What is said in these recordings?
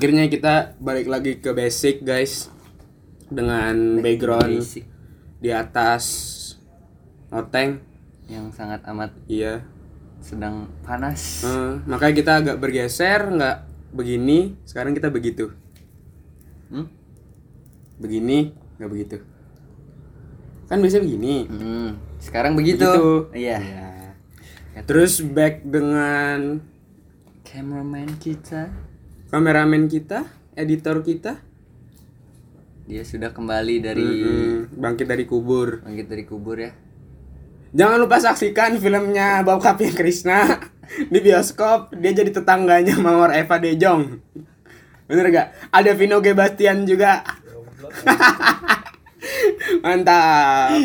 akhirnya kita balik lagi ke basic guys. Dengan background Basic. di atas loteng. Yang sangat amat iya. sedang panas. Eh, makanya kita agak bergeser nggak begini. Sekarang kita begitu. Hmm? begini nggak begitu. Kan biasanya begini. Hmm, sekarang begitu, Begitu. iya. Ya. terus back dengan cameraman kita kameramen kita editor kita. Dia sudah kembali dari Mm-mm, bangkit dari kubur. Bangkit dari kubur ya. Jangan lupa saksikan filmnya Bokapnya Krishna di bioskop. Dia jadi tetangganya Mawar Eva Dejong. Bener gak ada Vino G Bastian juga. Mantap.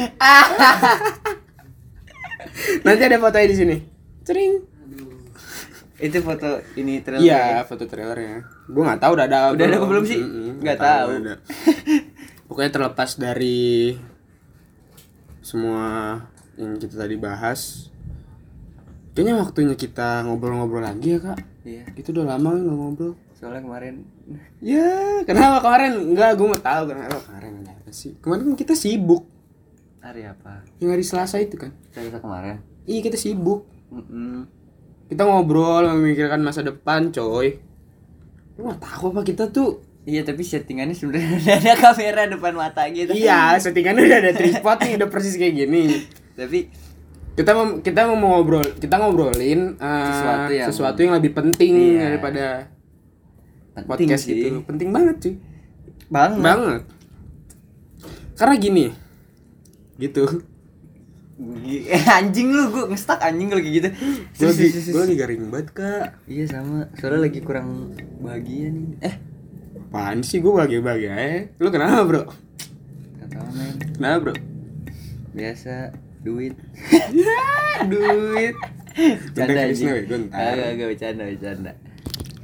Nanti ada fotonya di sini. Cering itu foto ini trailer iya ya? foto trailernya. Gue nggak tahu udah ada Udah ada apa belum sih? Nggak tahu. udah. Ada. pokoknya terlepas dari semua yang kita tadi bahas kayaknya waktunya kita ngobrol-ngobrol lagi ya kak. Iya. Itu udah lama nggak ngobrol. Soalnya kemarin. Ya kenapa kemarin? Enggak gue mau tahu kenapa kemarin ada apa sih. Kemarin kan kita sibuk. Hari apa? Yang hari Selasa itu kan? Cerita kemarin? Iya kita sibuk. Mm-mm. Kita ngobrol memikirkan masa depan coy. Lu nggak tahu apa kita tuh. Iya tapi settingannya sebenarnya udah ada kamera depan mata gitu. Iya settingannya udah ada tripod nih udah persis kayak gini. Tapi kita mau kita mau ngobrol kita ngobrolin eh, Sesuatu yang- sesuatu yang lebih penting Iya. daripada penting podcast sih. itu penting banget cuy. Banget. Banget. Karena gini gitu. Gi- anjing lu gua ngestak anjing kayak gitu. Gue lagi gue lagi garing banget kak. Iya sama. Soalnya lagi kurang bahagia nih. Eh. Apaan sih gue bahagia bahagia eh lu kenapa bro? Gak tau men. Kenapa bro? Biasa duit. Duit. Canda Bentar, anjing. Krisna, weh, gue ntar. Agak agak bercanda bercanda.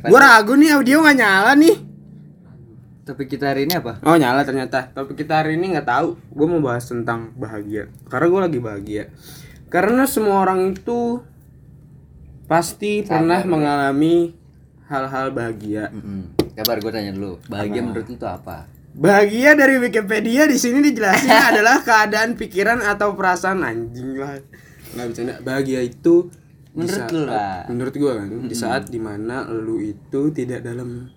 Gue ragu nih audio nggak nyala nih Topik kita hari ini apa? Oh nyala ternyata. Tapi kita hari ini nggak tahu. Gue mau bahas tentang bahagia. Karena gue lagi bahagia. Karena semua orang itu pasti pernah mengalami hal-hal bahagia. Mm-mm. Kabar gue tanya dulu, bahagia menurut lu tuh apa? Bahagia dari Wikipedia di sini dijelasin adalah keadaan pikiran atau perasaan anjing lah. Nggak bercanda. Bahagia itu Menurut saat- lu lah. Menurut gue kan di saat di mana lu itu tidak dalam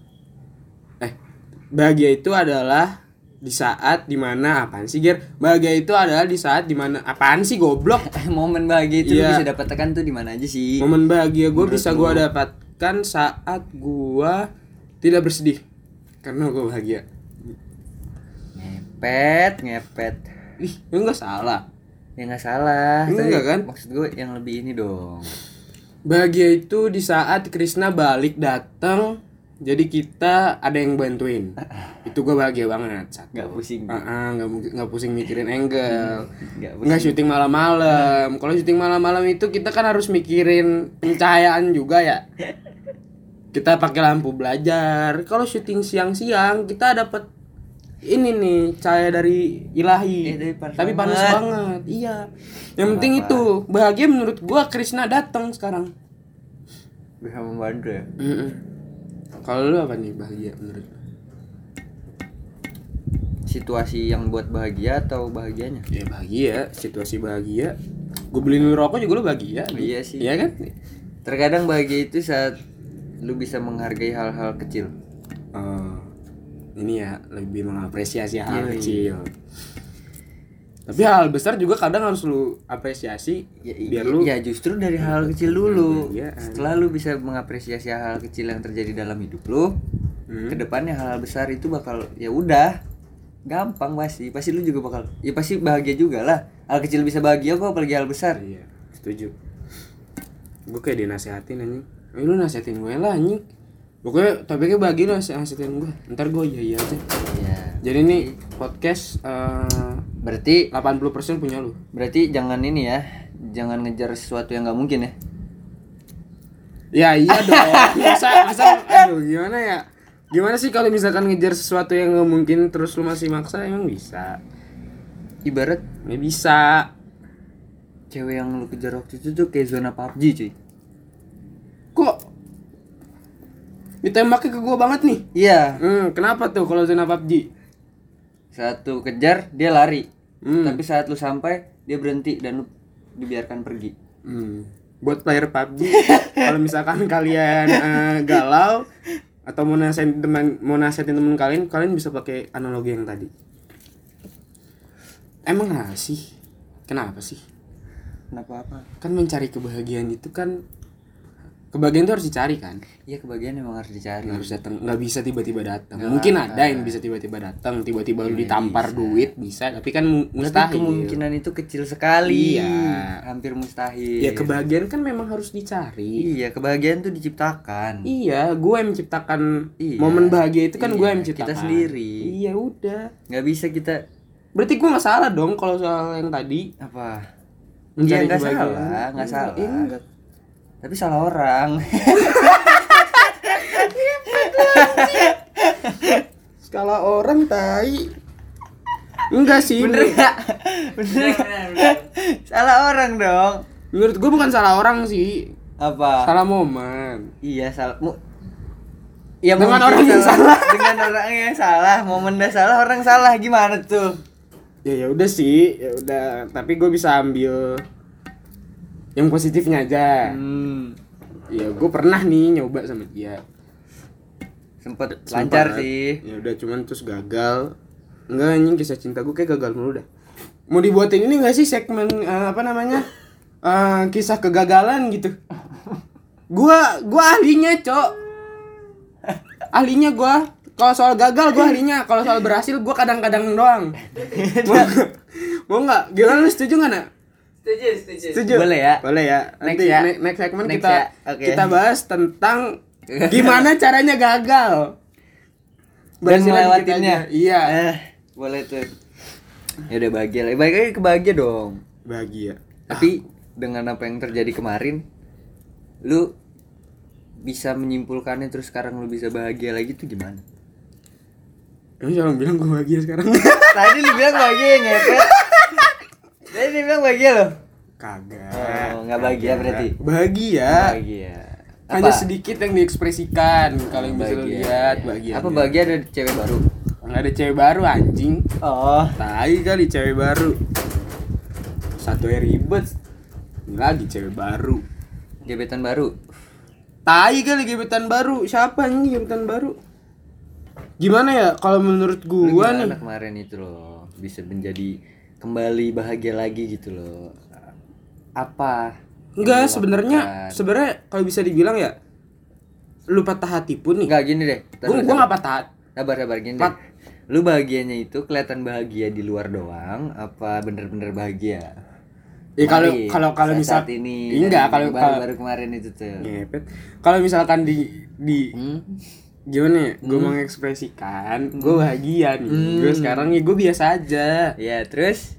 bahagia itu adalah di saat di mana apaan sih Ger? Bahagia itu adalah di saat di mana apaan sih goblok? Momen bahagia itu lu bisa dapatkan tuh di mana aja sih? Momen bahagia gue bisa gue dapatkan saat gue tidak bersedih karena gue bahagia. Ngepet, ngepet. Ih, itu nggak salah. Ya nggak salah. Enggak kan? Maksud gue yang lebih ini dong. Bahagia itu di saat Krishna balik datang, jadi kita ada yang bantuin. Itu gue bahagia banget. Satu. Nggak pusing. Ah, ah, nggak mu- nggak pusing mikirin angle. Nggak Nggak syuting malam-malam. Kalau syuting malam-malam itu kita kan harus mikirin pencahayaan juga ya. Kita pakai lampu belajar. Kalau syuting siang-siang kita dapat ini nih cahaya dari ilahi. Eh, tapi panas tapi panas banget. banget. Iya. Yang penting itu bahagia menurut gua Krishna datang sekarang. Bisa membantu ya. Mm-mm. Kalau lu apa nih bahagia menurut lu? Situasi yang buat bahagia atau bahagianya? Ya bahagia, situasi bahagia. Gue beliin lu rokok juga lu bahagia. Iya sih. Iya kan? Terkadang bahagia itu saat lu bisa menghargai hal-hal kecil. Oh, ini ya lebih mengapresiasi hal Iya, kecil. Tapi hal besar juga kadang harus lu apresiasi Ya, biar lu ya justru dari hal kecil dulu. Iya. Setelah lu bisa mengapresiasi hal kecil yang terjadi dalam hidup lu, Hmm. ke depannya hal besar itu bakal ya udah gampang pasti. Pasti lu juga bakal ya pasti bahagia juga lah. Hal kecil bisa bahagia kok apalagi hal besar. Iya, setuju. Gue kayak dinasehatin anjing. Eh, lu nasehatin gue lah anjing. Pokoknya topiknya bagi lu nasehatin gue. Ntar gue iya iya aja. Ya. Jadi ini podcast eh, Berarti 80% punya lu. berarti jangan ini ya. Jangan ngejar sesuatu yang nggak mungkin ya. Ya iya dong. Masa masa aduh gimana ya? Gimana sih kalau misalkan ngejar sesuatu yang nggak mungkin terus lu masih maksa emang bisa? Ibarat Nggak bisa. cewek yang lu kejar waktu itu tuh kayak zona PUBG cuy. Kok Ditembaknya ke gua banget nih. Iya. Hmm, kenapa tuh kalau zona PUBG? Saat lu kejar dia lari. Hmm. Tapi saat lu sampai dia berhenti dan lu dibiarkan pergi. Hmm. Buat player PUBG, kalau misalkan kalian eh, galau atau mau nasihatin teman mau nasihatin teman kalian, kalian bisa pakai analogi yang tadi. Emang sih? Kenapa sih? Kenapa apa? Kan mencari kebahagiaan itu kan kebahagiaan itu harus dicari kan. Iya kebagian emang harus dicari. Harus datang, nggak bisa tiba-tiba datang. Mungkin ada yang bisa tiba-tiba datang, tiba-tiba lu Iya, ditampar bisa. duit bisa, tapi kan mu- Tapi mustahil. kemungkinan itu kecil sekali. Iya. Hampir mustahil. Ya kebahagiaan kan memang harus dicari. Iya, kebahagiaan tuh diciptakan. Iya, gue yang menciptakan Iya. momen bahagia itu kan gue Iya, yang menciptakan. kita sendiri. Iya udah. nggak bisa kita Berarti gue nggak salah dong kalau soal yang tadi. apa? Mencari nggak kebahagiaan. salah, nggak Iya, salah. iya, enggak. Tapi salah orang. Skala orang tai. Enggak sih. Bener nggak? Bener nggak? Salah orang dong. Menurut gue bukan salah orang sih. Apa? Salah momen. Iya salah. Mu Ya, Dengan orang yang salah. Dengan orang yang salah, momen dah salah, orang salah gimana tuh? Ya ya udah sih, ya udah. Tapi gue bisa ambil yang positifnya aja. Hmm. Ya gue pernah nih nyoba sama dia. Sempet lancar sih. Ya udah cuman terus gagal. Enggak anjing kisah cinta gue kayak gagal mulu dah. Mau dibuatin ini enggak sih segmen eh, apa namanya? Eh, kisah kegagalan gitu. Gua gua ahlinya, Cok. Ahlinya gua. Kalau soal gagal gua ahlinya, kalau soal berhasil gua kadang-kadang doang. Mau, enggak? Gimana lu setuju enggak, Nak? Setuju, setuju. Setuju? Boleh ya? Boleh ya. Next Nanti ya. ne- next segment Next kita ya. Oke. kita bahas tentang gimana caranya gagal. Dan melewatinya. Iya. Eh, boleh tuh. Ya udah bahagia lah. Baik lagi ke bahagia dong. Bahagia. Tapi dengan apa yang terjadi kemarin, lu bisa menyimpulkannya terus sekarang lu bisa bahagia lagi tuh gimana? Emang siapa yang bilang gue bahagia sekarang? Tadi lu bilang bahagia ngepet. Tadi dia bilang bahagia loh. Kagak. Oh, nggak bahagia berarti. Bahagia. Bahagia. Hanya sedikit yang diekspresikan kalau yang bisa lihat bahagia. Apa bahagia ada cewek baru? Nggak ada cewek baru anjing. Oh, Tai kali cewek baru. Satu hari ribet. Ini Lagi cewek baru. gebetan baru. Tai kali gebetan baru. Siapa nih gebetan baru? Gimana ya kalau menurut gua nih? kemarin itu loh bisa menjadi kembali bahagia lagi gitu loh. Apa? Enggak, sebenarnya sebenarnya kalau bisa dibilang ya lu patah hati pun nih. Enggak gini deh. Gua tar- enggak patah. Sabar sabar gini Pat- deh. Lu bahagianya itu kelihatan bahagia di luar doang apa bener-bener bahagia? Ya kalau kalau kalau misal saat ini enggak kalau baru, baru kemarin itu tuh. ngepet. Kalau misalkan di di Hmm? Gimana ya? Gue mengekspresikan, gue bahagia nih. Hmm. Gue sekarang ya gue biasa aja. Ya, terus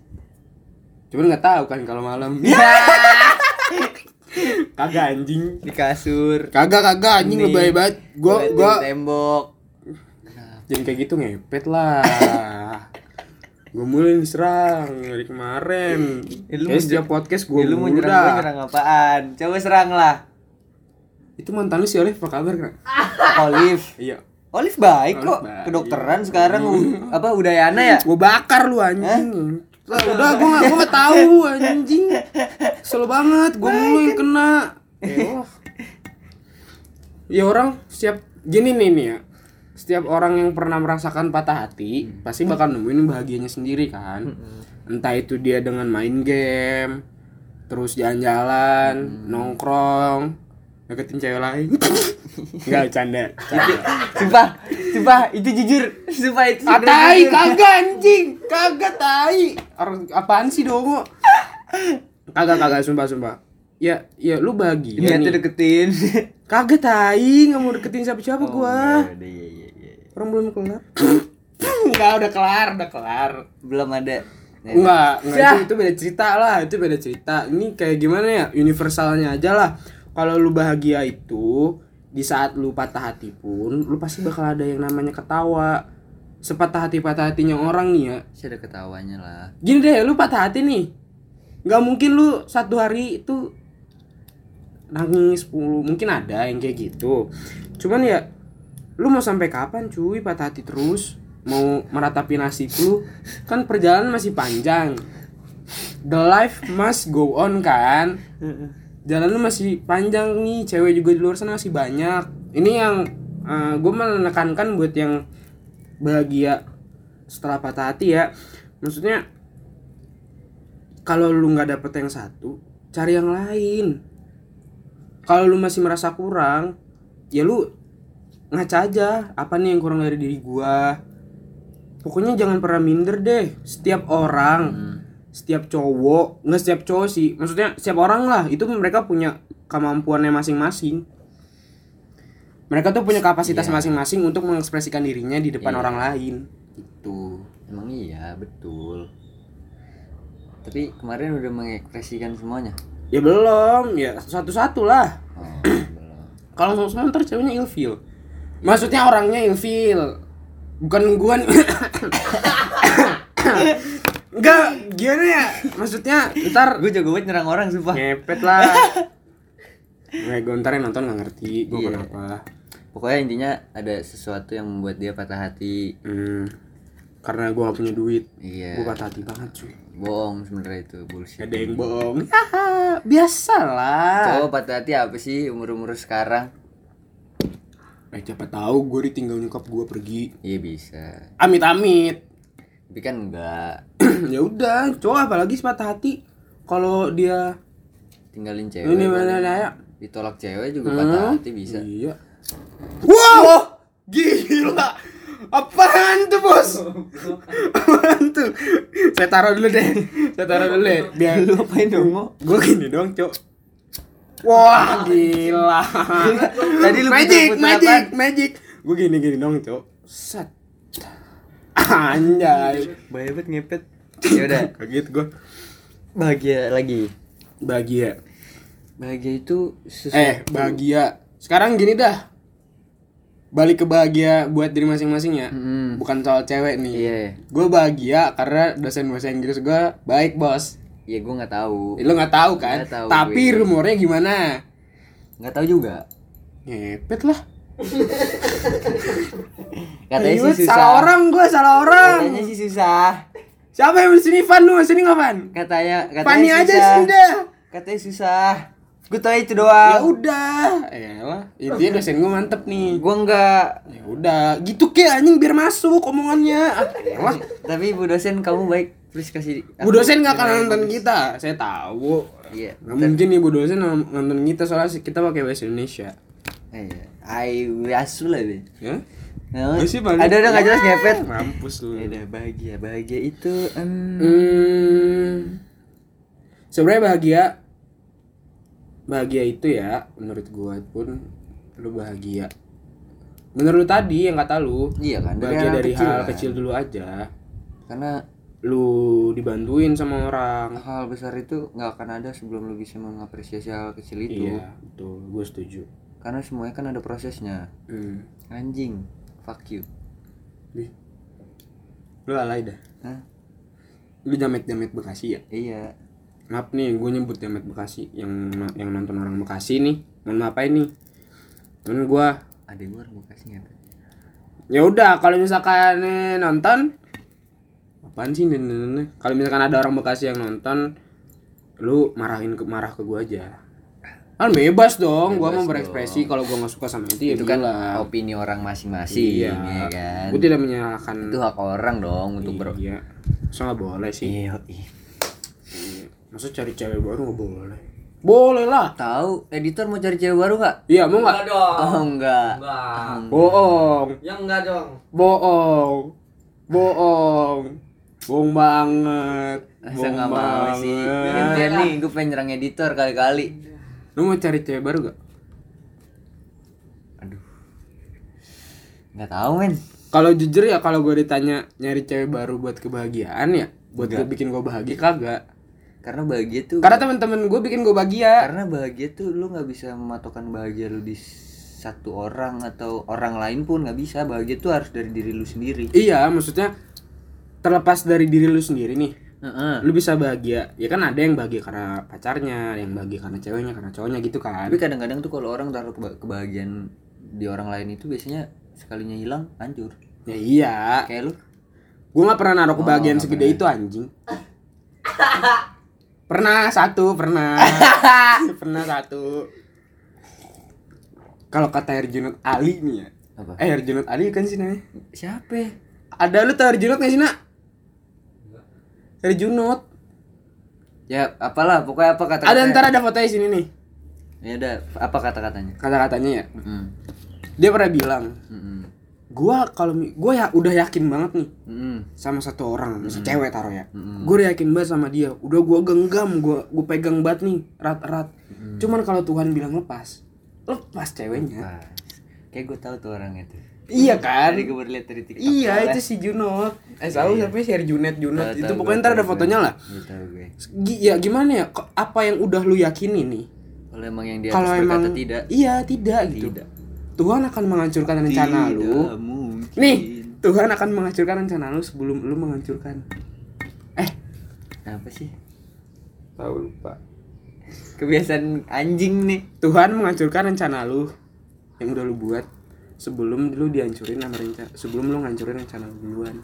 Cuman nggak tahu kan kalau malam. kagak anjing. di kasur. Kagak kagak anjing lebay banget. Gue gue tembok. jangan kayak gitu ngepet lah. gue mulai diserang dari kemarin. Ya, lu setiap podcast gue Ya, lu mau nyerang nyerang apaan? Coba serang lah. Itu mantan lu si Olive apa kabar kan? Olive. Iya. Olive baik Olive kok. baik. Kedokteran sekarang u- apa Udayana ya? Gue bakar lu anjing. Lah, udah gue gak, gua gak tahu anjing. Kesel banget, gue mulu yang kena. Ya, ya orang setiap gini nih nih ya. Setiap orang yang pernah merasakan patah hati pasti bakal nemuin bahagianya sendiri kan. Entah itu dia dengan main game, terus jalan-jalan, nongkrong, deketin cewek lain. Enggak canda. Sumpah, sumpah itu jujur. Sumpah itu Ah, tai, kagak anjing. Kagak tai. Orang apaan sih dongo? Kagak kagak sumpah sumpah. Ya, ya lu bahagia Niatnya nih. deketin. Kagak tai, nggak mau deketin siapa-siapa Oh, gua. udah, iya, iya, iya. Orang belum kelar. Enggak, udah kelar, udah kelar. Belum ada. Enggak, enggak itu, itu beda cerita lah, itu beda cerita. Ini kayak gimana ya? Universalnya aja lah. Kalau lu bahagia itu di saat lu patah hati pun, lu pasti bakal ada yang namanya ketawa. Sepatah hati patah hatinya orang nih ya. Masih ada ketawanya lah. Gini deh, lu patah hati nih. Gak mungkin lu satu hari itu nangis 10 mungkin ada yang kayak gitu. Cuman ya lu mau sampai kapan cuy patah hati terus mau meratapi nasib lu kan perjalanan masih panjang the life must go on kan jalan lu masih panjang nih cewek juga di luar sana masih banyak. Ini yang gue menekankan buat yang bahagia setelah patah hati ya. Maksudnya kalau lu nggak dapet yang satu cari yang lain. Kalau lu masih merasa kurang ya lu ngaca aja apa nih yang kurang dari diri gua? Pokoknya jangan pernah minder deh setiap orang setiap cowok nggak setiap cowok sih maksudnya setiap orang lah itu mereka punya kemampuannya masing-masing mereka tuh punya kapasitas masing-masing untuk mengekspresikan dirinya di depan Iya. orang lain gitu Emang iya, betul. Tapi kemarin udah mengekspresikan semuanya. ya belum ya satu-satu lah Oh, kalau mau semua ntar ceweknya ilfil maksudnya orangnya ilfil bukan gua enggak gimana ya maksudnya ntar Gue jago banget nyerang orang sumpah. ngepet lah Nggak, gue ntar yang nonton nggak ngerti gue Iya. kenapa Pokoknya intinya ada sesuatu yang membuat dia patah hati. hmm, karena gue gak punya duit Iya. gue patah hati banget cuy Bohong sebenarnya itu bullshit. ada yang bohong Haha, biasa lah Cowok patah hati apa sih umur-umur sekarang? eh siapa tahu gue ditinggal nyokap gue pergi Iya bisa. amit amit Tapi kan enggak ya udah cowok apalagi patah hati. Kalau dia tinggalin cewek. ini mana ya Ditolak cewek juga patah hati bisa. iya. Wow! Gila! Apaan tuh bos? Apaan tuh? Saya taruh dulu deh. Saya taruh dulu deh. Biar Lu apain dong? Gue gini doang cok. Wah gila. Tadi lu magic magic apaan? magic. Gue gini gini doang cok. Set. Anjay. Banget ngepet. Ya udah, kaget gue bahagia lagi. bahagia Bahagia itu sesuatu. eh bahagia sekarang gini dah balik ke bahagia buat diri masing-masing ya Mm-mm. bukan soal cewek nih Iya. gue bahagia karena dosen bahasa Inggris gue baik bos Ya gue nggak tahu. lo nggak tahu kan Nggak tahu tapi gue. rumornya gimana Nggak tahu juga. ngepet lah Katanya sih susah. salah orang gue salah orang Katanya sih susah. Siapa yang sini Van lu sini nggak Van Katanya katanya Fanny susah. aja sih dah Katanya susah. Gue tau itu ya doang. udah Elah, intinya dosen gue mantep nih Gue enggak. ya udah gitu ke anjing biar masuk omongannya Ah, elah. Tapi Bu dosen kamu baik. Please kasih. Bu dosen nggak akan nonton kita, saya tahu. Iya. Nggak mungkin nih Bu dosen non- nonton kita soalnya kita pakai bahasa Indonesia. Iya. Ai asu lah deh. Ya? Nah, Gua sih balik- ada udah nggak jelas ngepet. Mampus lu. Ya udah bahagia. Bahagia itu em, Hmm. Sebenarnya bahagia bahagia itu ya menurut gua pun lu bahagia. Menurut lu tadi yang kata lu, Iya kan, dari bahagia hal dari kecil hal kan. kecil dulu aja. karena Lu dibantuin sama orang. hal besar itu nggak akan ada sebelum lu bisa mengapresiasi hal kecil itu. Iya, betul. Gue setuju. Karena semuanya kan ada prosesnya. Hmm. Anjing. Fuck you. Lu alay dah. Hah? Lu jamet-jamet Bekasi ya? Iya. Maaf nih, gue nyebut jamet Bekasi yang yang nonton orang Bekasi nih. Maaf aja nih. Cuman gue Ada gue orang Bekasi nggak? ya udah kalau misalkan eh, nonton apaan sih nih? kalau misalkan ada orang Bekasi yang nonton lu marahin ke marah ke gue aja kan bebas dong gue mau berekspresi kalau gue nggak suka sama itu ya itu kan bilang. opini orang masing-masing iya ya kan. gue tidak menyalahkan Itu hak orang dong untuk ber iya masa nggak boleh sih Iya, iya. Iya. masa cari cewek baru nggak boleh boleh lah Tahu editor mau cari cewek baru nggak? iya mau nggak dong. Oh enggak. Enggak. bohong Yang enggak dong. bohong bohong bohong banget bohong nggak mau sih? banget. Gantian nih, gue pengen nyerang editor kali-kali. Lu mau cari cewek baru gak Aduh. Nggak tahu men. kalau jujur ya kalau gue ditanya nyari cewek baru buat kebahagiaan ya buat gue bikin gue bahagia kagak Karena bahagia tuh. karena teman-teman gue bikin gue bahagia karena bahagia tuh lu nggak bisa mematokkan bahagia lu di satu orang atau orang lain pun nggak bisa. Bahagia tuh harus dari diri lu sendiri. iya maksudnya terlepas dari diri lu sendiri nih Heeh. lu bisa bahagia ya kan ada yang bahagia karena pacarnya ada yang bahagia karena ceweknya karena cowoknya gitu kan Tapi kadang-kadang tuh kalau orang taruh keba- kebahagiaan di orang lain itu biasanya sekalinya hilang hancur Ya iya. kayak lu Gue nggak pernah naruh kebahagiaan Oh, nggak segede itu anjing. pernah satu, pernah. pernah satu. Kalau kata Herjunot Ali nih ya. apa Eh Herjunot Ali kan sih namanya. siapa Ada lu tau Herjunot gak sih nak? Herjunot. ya apalah pokoknya apa kata Ada ntar ada fotonya sini nih. ya udah apa kata katanya Kata-katanya ya. mm Dia pernah bilang, -mm. gua kalau gua ya udah yakin banget nih Mm-mm. sama satu orang, misal cewek taruh ya. Mm-mm. Gue udah yakin banget sama dia. Udah gua genggam, gua gua pegang banget nih erat-erat. Cuman kalau Tuhan bilang lepas, lepas ceweknya. Pas. kayak gue tahu tuh orangnya tuh Iya kan? tadi gue baru lihat dari TikTok Iya, soalnya. itu si Junot. Eh, tahu siapa sih Junet Junot? Tahu, Itu tahu, pokoknya ntar ada fotonya lah. Tahu gue Ya gimana ya? Apa yang udah lu yakini nih? kalau emang yang dia Kalau emang tidak Iya, tidak gitu. Tidak. Tuhan akan menghancurkan rencana tidak lu. mungkin Nih, Tuhan akan menghancurkan rencana lu sebelum lu menghancurkan. Eh, apa sih tahu lupa. kebiasaan anjing nih Tuhan menghancurkan rencana lu yang udah lu buat sebelum lu dihancurin sama rencana sebelum lu ngancurin rencana lu duluan.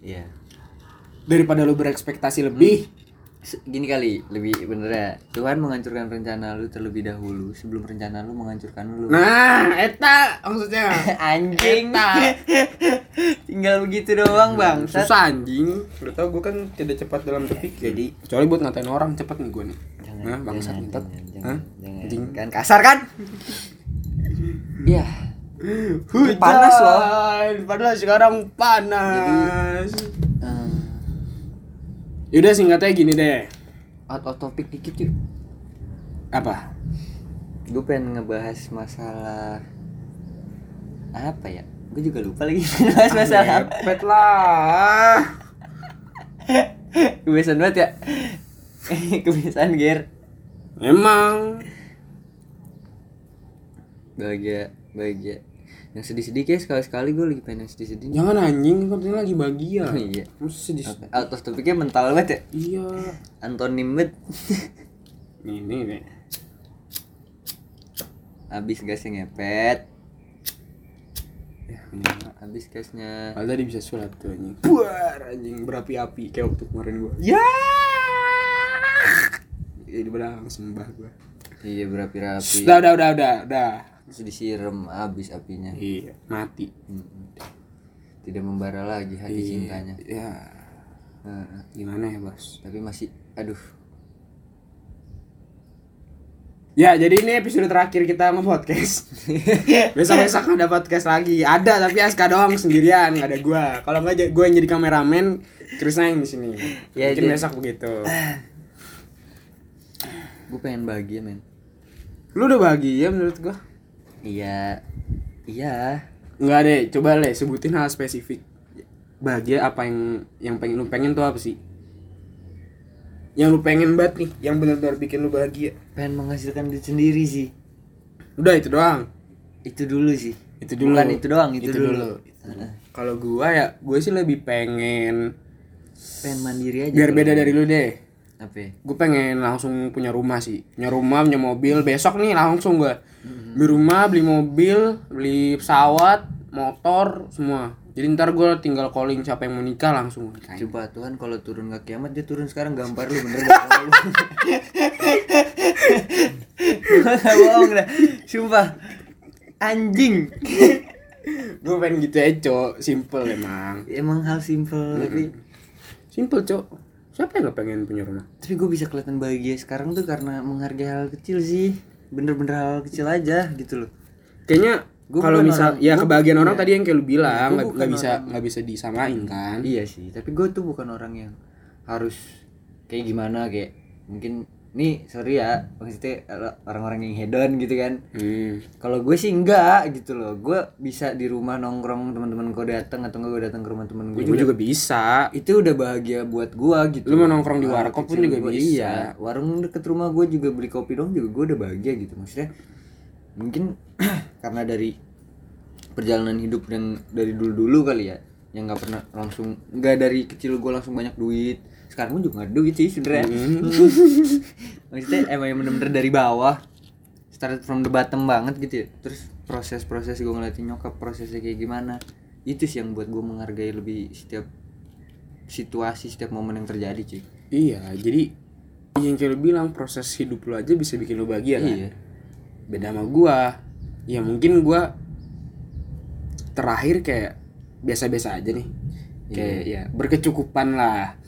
Iya. Daripada lu berekspektasi lebih. Gini kali lebih bener ya. Tuhan menghancurkan rencana lu terlebih dahulu sebelum rencana lu menghancurkan lu. Nah eta maksudnya. Anjing. Eta. tinggal begitu doang bang susah anjing. Lu tau gue kan tidak cepat dalam berpikir. Jadi- kecuali buat ngatain orang cepat nih gue nih. Jangan Hah, bangsat jangan, jangan, Hah? jangan, jangan. Anjing. kan kasar kan iya. Hujan, panas loh. padahal sekarang panas. Eh, yaudah singkatnya gini deh. Out of topic dikit yuk. Apa? Gue pengen ngebahas masalah apa ya? Gue juga lupa lagi. Bahas masalah Mepet lah. Kebiasaan banget ya. Kebiasaan ger. Emang bahagia bahagia yang sedih-sedih kayak sekali-sekali gue lagi pengen sedih-sedih Jangan anjing, katanya lagi bahagia. Oh, iya. Masa sedih. out of topicnya mental banget ya Iya. antonim banget Nih, nih, nih. habis gasnya ngepet Ya, enggak. habis gasnya Kalau tadi bisa sulap tuh anjing. Buar anjing berapi-api kayak waktu kemarin gua. Ya. Jadi belakang sembah gua. iya berapi-rapi Udah, udah, udah, udah, udah. Terus disiram habis apinya Iya, mati. Tidak membara lagi hati Iya. cintanya Ya, Heeh. gimana ya, Bos? tapi masih aduh Ya, jadi ini episode terakhir kita nge-podcast. Besok-besok ada podcast lagi. Ada tapi Aska doang sendirian, nggak ada gua. Kalau nggak gue yang jadi kameramen, Krisna yang di sini. Ya, Mungkin jadi- besok begitu. gue pengen bahagia men Lu udah bahagia menurut gua? Iya iya Enggak deh, coba deh sebutin hal spesifik. Bahagia apa yang yang pengen lu pengen tuh apa sih? Yang lu pengen banget nih, yang benar-benar bikin lu bahagia. pengen menghasilkan diri sendiri sih Udah itu doang. itu dulu sih Itu dulu. bukan itu doang itu, Itu dulu, dulu. Kalau gua ya, gue sih lebih pengen pengen mandiri aja biar beda dari lu deh. Ya? Gue pengen langsung punya rumah sih, punya rumah, punya mobil. Besok nih langsung gue beli rumah, beli mobil, beli pesawat, motor, semua. Jadi ntar gue tinggal calling siapa yang mau nikah langsung. Nikahin. coba Tuhan kalau turun ke kiamat dia turun sekarang gambar lu bener gak nggak bohong dah. Sumpah. Anjing. Gue pengen gitu aja cok. Simple emang. Emang hal simple tapi simple cok siapa yang gak pengen punya rumah? Tapi gue bisa kelihatan bahagia sekarang tuh karena menghargai hal kecil sih. Bener-bener hal kecil aja gitu loh. Kayaknya Gua kalau misal orang- ya gua- kebahagiaan orang iya. tadi yang kayak lu bilang Gua nggak bisa nggak bisa disamain kan? Iya sih, tapi gue tuh bukan orang yang harus kayak gimana kayak mungkin nih sorry ya maksudnya orang-orang yang hedon gitu kan. hmm. Kalau gue sih enggak gitu loh. Gue bisa di rumah nongkrong teman-teman gue datang atau enggak gue datang ke rumah temen gue gue juga. juga bisa Itu udah bahagia buat gue gitu. Lu mau nongkrong di warkop pun kecil juga gua- bisa. Iya, warung deket rumah gue juga beli kopi dong juga gue udah bahagia gitu. Maksudnya mungkin karena dari perjalanan hidup dan dari dulu-dulu kali ya yang nggak pernah langsung nggak dari kecil gue langsung banyak duit sekarang pun juga ada duit sih sebenarnya. Maksudnya emang yang bener-bener dari bawah start from the bottom banget gitu ya. Terus proses-proses gue ngeliatin nyokap prosesnya kayak gimana itu sih yang buat gue menghargai lebih setiap situasi setiap momen yang terjadi cuy. Iya jadi yang kayak lu bilang proses hidup lu aja bisa bikin lu bahagia kan? Iya. Beda sama gua. Ya mungkin gua terakhir kayak biasa-biasa aja nih. Kayak ya berkecukupan lah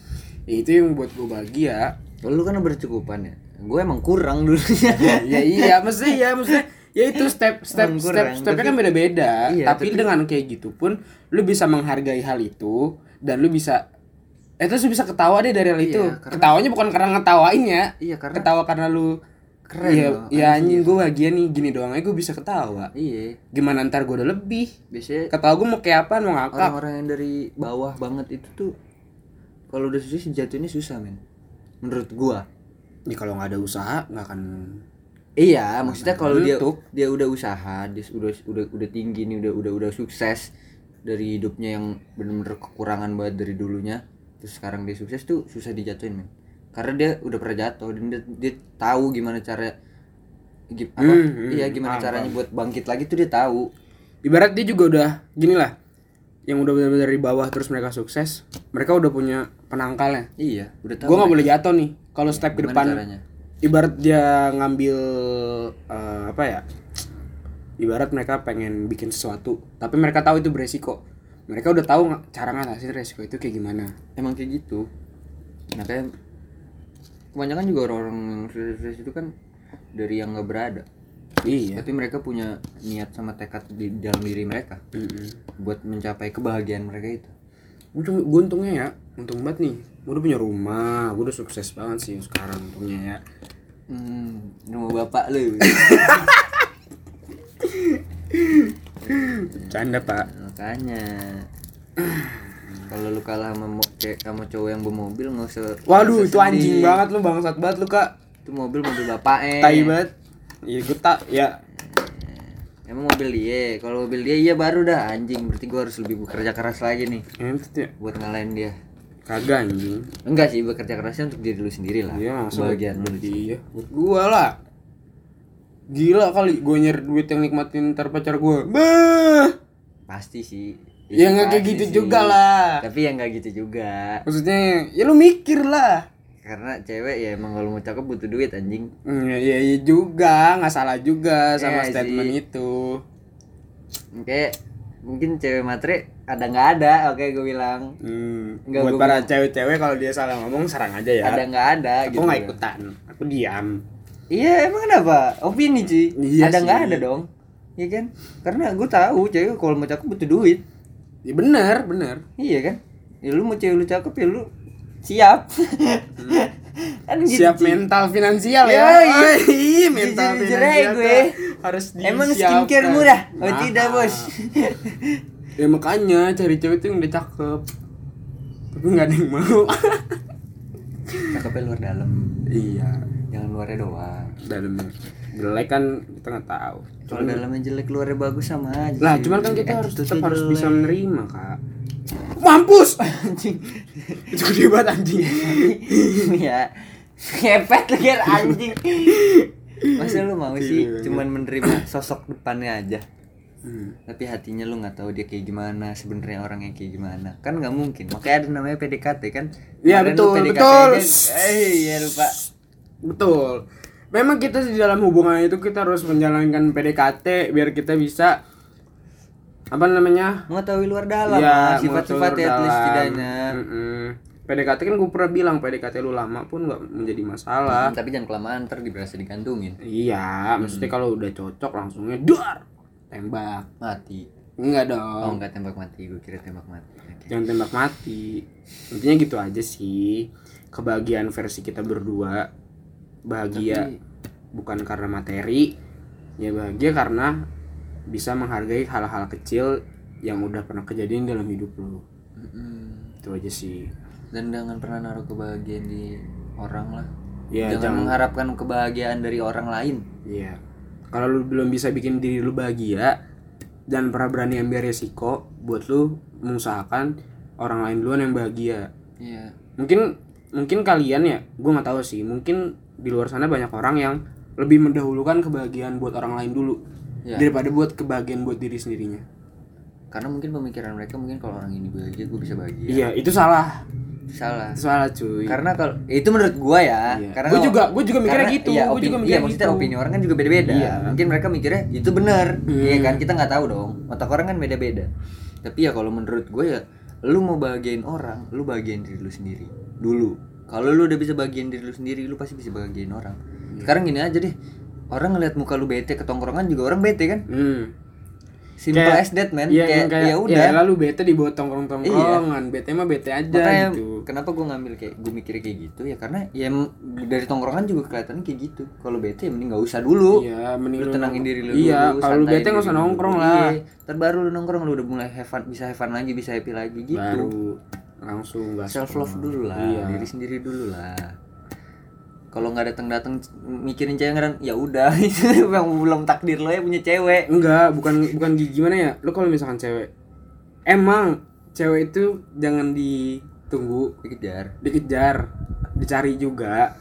ya, itu yang buat gua bahagia. Lu kan bercukupan ya? Gue emang kurang dulunya ya iya maksudnya ya maksudnya ya itu step step step kurang, stepnya tapi- kan beda-beda. Iya, tapi, tapi- dengan kayak gitu pun lu bisa menghargai hal itu dan lu bisa eh terus lu bisa ketawa deh dari hal Iya, itu. karena- ketawanya bukan karena ngetawain ya. Iya karena ketawa karena lu Keren iya loh, ya anjing. gue bahagia nih gini doang aja gue bisa ketawa. Iya. Gimana ntar gue udah lebih? Biasanya ketawa gue mau kayak apa mau ngakak? orang-orang yang dari bawah banget itu tuh kalau udah susah jatuhnya susah men. Menurut gua. Ya kalau nggak ada usaha nggak akan iya maksudnya kalau dia dia udah usaha dia udah udah udah tinggi nih udah udah udah sukses dari hidupnya yang bener-bener kekurangan banget dari dulunya terus sekarang dia sukses tuh susah dijatuhin men. Karena dia udah pernah jatuh dan dia, dia tahu gimana cara gi- apa? Hmm, hmm, iya gimana caranya buat bangkit lagi tuh dia tahu. Ibarat dia juga udah gini lah yang udah benar-benar dari bawah terus mereka sukses mereka udah punya penangkalnya. Iya udah tahu gue nggak boleh jatuh nih kalau step ke gimana depan caranya? ibarat dia ngambil eh, apa ya ibarat mereka pengen bikin sesuatu tapi mereka tahu itu beresiko. Mereka udah tahu cara ngatasin resiko itu kayak gimana. Emang kayak gitu. Nah kayak kebanyakan juga orang-orang yang sukses itu kan dari yang nggak berada iya. Tapi mereka punya niat sama tekad di dalam diri mereka buat mencapai kebahagiaan mereka itu. Gue untungnya ya untung banget nih. Gue udah punya rumah gue udah sukses banget sih sekarang untungnya ya. Hmm, rumah bapak lu. Canda pak. Makanya. Kalau lu kalah sama mo- kayak sama cowok yang bermobil nggak usah waduh itu anjing banget lu bangsat banget lu kak. Itu mobil mobil bapak eh. Tai banget iya gue tak ya. Emang mobil dia. Kalau mobil dia iya baru dah anjing. Berarti gua harus lebih bekerja keras lagi nih. Entet ya. Buat ngalahin dia. Kagak anjing. Enggak sih bekerja kerasnya untuk diri lu sendiri lah. Iya masa kebahagiaan lu buat- iya buat gua lah. Gila kali gue nyer duit yang nikmatin ntar pacar gue bah pasti sih. Ya nggak kayak pasti gitu sih. juga lah. Tapi ya nggak gitu juga. Maksudnya ya lu mikir lah karena cewek ya emang kalau mau cakep butuh duit anjing. Hmm, ya, ya, ya juga nggak salah juga sama Iya statement sih. itu. Oke mungkin cewek matre ada nggak ada? Oke gue bilang. Hmm, Nggak, buat gua para cewek-cewek kalau dia salah ngomong serang aja ya. Ada nggak ada aku gitu nggak ikutan aku diam. Iya emang kenapa opini cuy Iya ada nggak ada dong? Iya kan? Karena gue tahu cewek kalau mau cakep butuh duit. Ya bener bener iya kan? Ya lu mau cewek lu cakep ya lu siap. Kan gitu, siap mental finansial ya. Yoi. Oh, iya mental Jujur finansial gue. harus emang skincare murah? Oh Mahal. tidak bos. Ya makanya cari cewek tuh yang udah cakep. Tapi nggak ada yang mau. Cakepnya luar dalam. Iya. Jangan luarnya doang. Dalamnya jelek. Kan kita nggak tahu. Kalau dalamnya jelek luarnya bagus sama aja lah cuman kan kita harus tetap harus bisa menerima kak. Mampus! Anjing. Itu gede banget anjing. Ya ngepet kan anjing. Masa lu mau sih Iya. cuman menerima sosok depannya aja? Hmm. tapi hatinya lu nggak tahu dia kayak gimana sebenarnya orangnya kayak gimana. Kan nggak mungkin. Makanya ada namanya PDKT kan? Iya, Kemarin betul, PDKT betul. eh iya lupa. Betul memang kita di dalam hubungan itu kita harus menjalankan PDKT biar kita bisa apa namanya? Mengetahui luar dalam Iya, sifat-sifat ya at least dalam. setidaknya. Mm-mm. PDKT kan gue pernah bilang PDKT lu lama pun nggak menjadi masalah. Hmm, tapi jangan kelamaan ntar berasa digantungin. Iya maksudnya kalau udah cocok langsungnya duar tembak. Mati. Enggak oh dong enggak tembak mati. Gue kira tembak mati. Oke. jangan tembak mati. Intinya gitu aja sih. Kebahagiaan versi kita berdua bahagia Tapi- bukan karena materi ya bahagia karena bisa menghargai hal-hal kecil yang udah pernah kejadian dalam hidup lu Mm-mm. itu aja sih dan jangan pernah naruh kebahagiaan di orang lah ya jangan, jangan mengharapkan kebahagiaan dari orang lain Iya. Kalau lu belum bisa bikin diri lu bahagia dan pernah berani ambil resiko buat lu mengusahakan orang lain duluan yang bahagia. iya Mungkin mungkin kalian ya, gua nggak tahu sih. Mungkin di luar sana banyak orang yang lebih mendahulukan kebahagiaan buat orang lain dulu. Iya. daripada buat kebahagiaan buat diri sendirinya karena mungkin pemikiran mereka mungkin kalau orang ini bahagia gue bisa bahagia iya itu salah salah itu salah cuy karena kalau ya itu menurut gua ya Iya. karena Gua kalau- juga- gua juga mikirnya karena- gitu, iya, gua opini, juga iya, mikirnya maksudnya gitu. opini orang kan juga beda-beda Iya. mungkin mereka mikirnya itu benar Hmm. iya kan kita nggak tahu dong otak orang kan beda-beda tapi ya kalau menurut gue ya lu mau bahagiain orang lu bahagiain diri lu sendiri dulu kalau lu udah bisa bahagiain diri lu sendiri lu pasti bisa bahagiain orang. Iya. sekarang gini aja deh. Orang ngeliat muka lu bete ke tongkrongan juga orang bete kan? Hmm. simple Kayak- as that man. Iya, kayak, kayak ya udah. Iya. lalu bete dibawa tongkrong-tongkrongan bete mah bete aja makanya gitu. kenapa gue ngambil kayak gue mikirnya kayak gitu? Ya karena ya dari tongkrongan juga kelihatannya kayak gitu. Kalau bete ya mending nggak usah dulu. Iya mending lu tenangin diri lu iya dulu kalau lu bete nggak usah nongkrong dulu. lah Iya, ntar baru lu nongkrong lu udah mulai have fun, bisa have fun lagi bisa happy lagi gitu. Baru langsung gas self love dulu lah Iya. diri sendiri dulu lah. Kalau nggak datang datang mikirin cewek kan ya udah yang belum takdir lo ya punya cewek. Enggak bukan bukan gi- gimana ya? Lu kalau misalkan cewek emang cewek itu jangan ditunggu dikejar. dikejar dicari juga.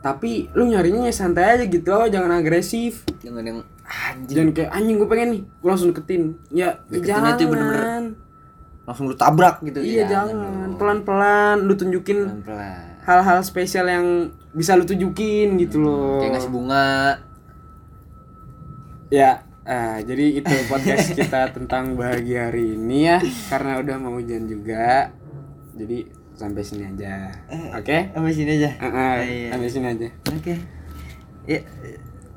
Tapi lu nyarinya ya santai aja gitu loh jangan agresif. Jangan yang anjing. Jangan kayak anjing gue pengen nih. Gue langsung deketin. Ya Deketinnya jangan tuh bener-bener langsung lu tabrak gitu. Iya jangan. pelan pelan lu tunjukin hal-hal spesial yang bisa lu tunjukin gitu loh. kayak ngasih bunga. Ya ah, jadi itu podcast kita tentang bahagia hari ini ya karena udah mau hujan juga. Jadi sampai sini aja. Oke? sampai sini aja. Ah, Iya. sampai sini aja. Oke. Ya.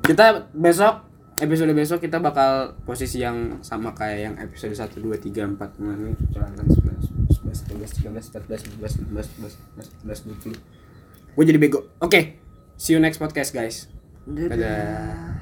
Kita besok episode besok kita bakal posisi yang sama kayak yang episode 1 2 3 4 kemarin. 11 11 12 13 14 15 16 17 18 19 20 gue jadi bego. Oke see you next podcast guys. Dadah